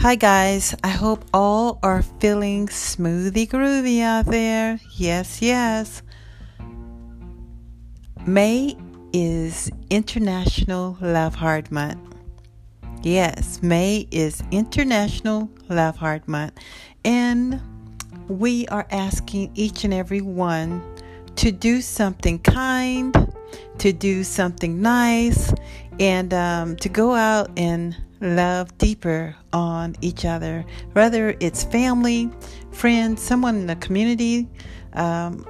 Hi, guys. I hope all are feeling smoothie groovy out there. Yes, yes. May is International Love Heart Month. Yes, May is International Love Heart Month. And we are asking each and every one to do something kind, to do something nice, and um, to go out and love deeper on each other, whether it's family, friends, someone in the community, um,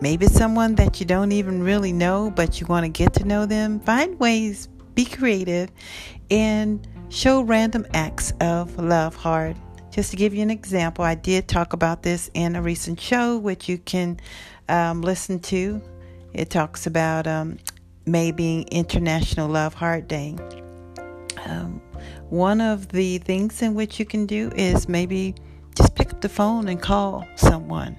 maybe someone that you don't even really know, but you want to get to know them. Find ways, be creative, and show random acts of love hard. Just to give you an example, I did talk about this in a recent show, which you can um, listen to. It talks about um, May being International Love Heart Day. Um, one of the things in which you can do is maybe just pick up the phone and call someone.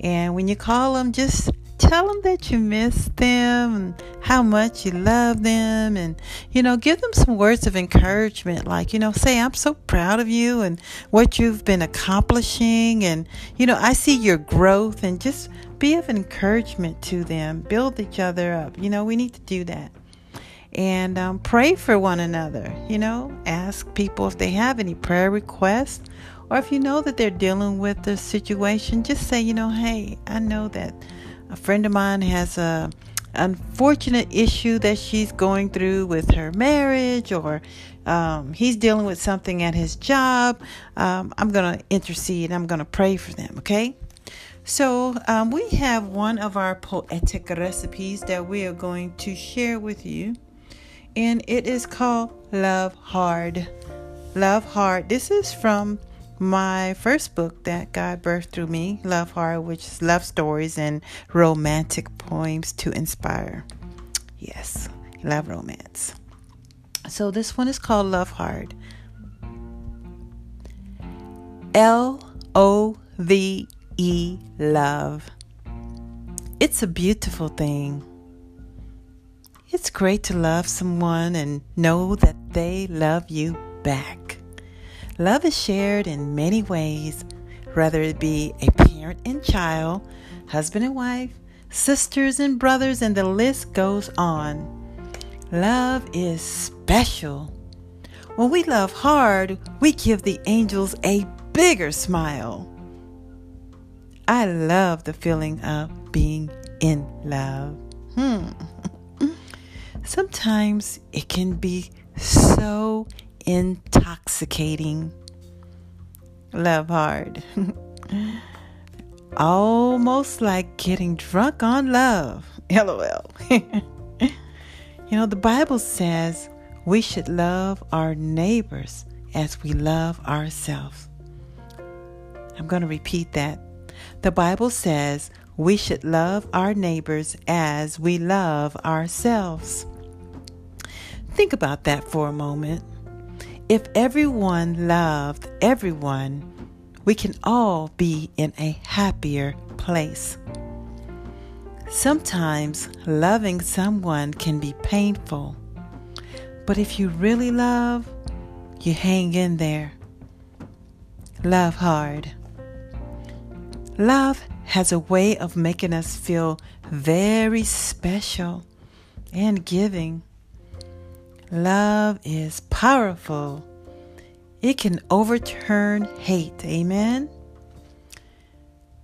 And when you call them, just tell them that you miss them and how much you love them and you know give them some words of encouragement like you know say i'm so proud of you and what you've been accomplishing. And you know i see your growth and just be of encouragement to them. Build each other up. You know we need to do that and um, pray for one another. You know, ask people if they have any prayer requests, or if you know that they're dealing with a situation, just say, you know, hey, I know that a friend of mine has a unfortunate issue that she's going through with her marriage, or um, he's dealing with something at his job. Um, I'm going to intercede. I'm going to pray for them. Okay. So, um, we have one of our poetic recipes that we are going to share with you and it is called Love Hard. Love Hard. This is from my first book that God birthed through me, Love Hard, which is love stories and romantic poems to inspire. Yes, love romance. So this one is called Love Hard. L O V E love. It's a beautiful thing. It's great to love someone and know that they love you back. Love is shared in many ways, whether it be a parent and child, husband and wife, sisters and brothers, and the list goes on. Love is special. When we love hard, we give the angels a bigger smile. I love the feeling of being in love. Hmm. Sometimes it can be so intoxicating. Love hard. Almost like getting drunk on love. LOL. you know, the Bible says we should love our neighbors as we love ourselves. I'm going to repeat that. The Bible says we should love our neighbors as we love ourselves. Think about that for a moment. If everyone loved everyone, we can all be in a happier place. Sometimes loving someone can be painful, but if you really love, you hang in there. Love hard. Love has a way of making us feel very special and giving. Love is powerful. It can overturn hate. Amen.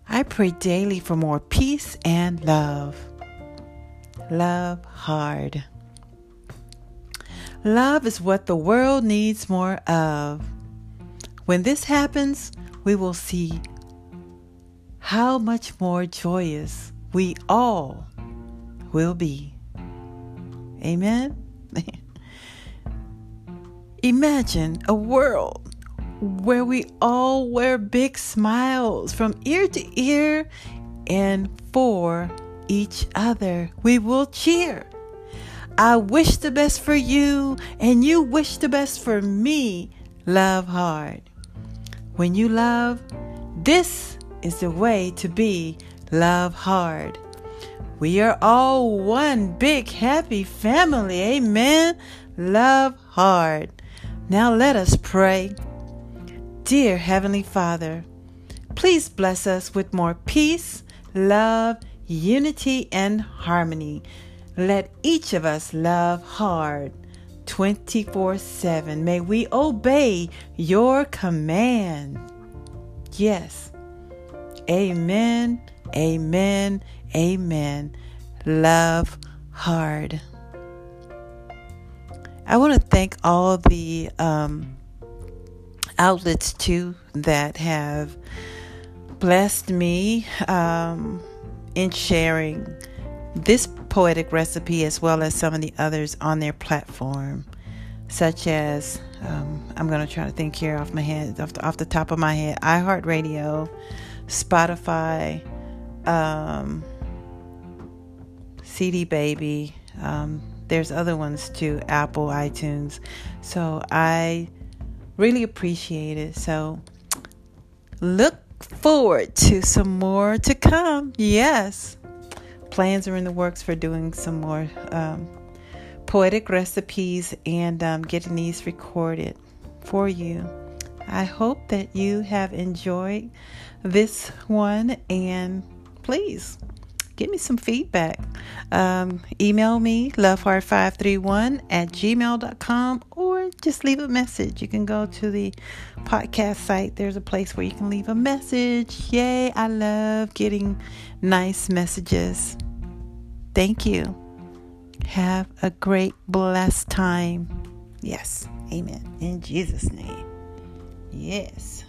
I pray daily for more peace and love. Love hard. Love is what the world needs more of. When this happens, we will see how much more joyous we all will be. Amen. Imagine a world where we all wear big smiles from ear to ear and for each other. We will cheer. I wish the best for you and you wish the best for me. Love hard. When you love, this is the way to be. Love hard. We are all one big happy family. Amen. Love hard. Now let us pray. Dear Heavenly Father, please bless us with more peace, love, unity, and harmony. Let each of us love hard 24 7. May we obey your command. Yes. Amen, amen, amen. Love hard. I want to thank all the um, outlets too that have blessed me um, in sharing this poetic recipe as well as some of the others on their platform, such as um, I'm going to try to think here off my head, off the, off the top of my head, iHeartRadio, Spotify, um, CD Baby. Um, there's other ones too, Apple, iTunes. So I really appreciate it. So look forward to some more to come. Yes. Plans are in the works for doing some more um, poetic recipes and um, getting these recorded for you. I hope that you have enjoyed this one and please give me some feedback. Um, email me, loveheart531 at gmail.com, or just leave a message. You can go to the podcast site. There's a place where you can leave a message. Yay, I love getting nice messages. Thank you. Have a great, blessed time. Yes, amen. In Jesus' name. Yes.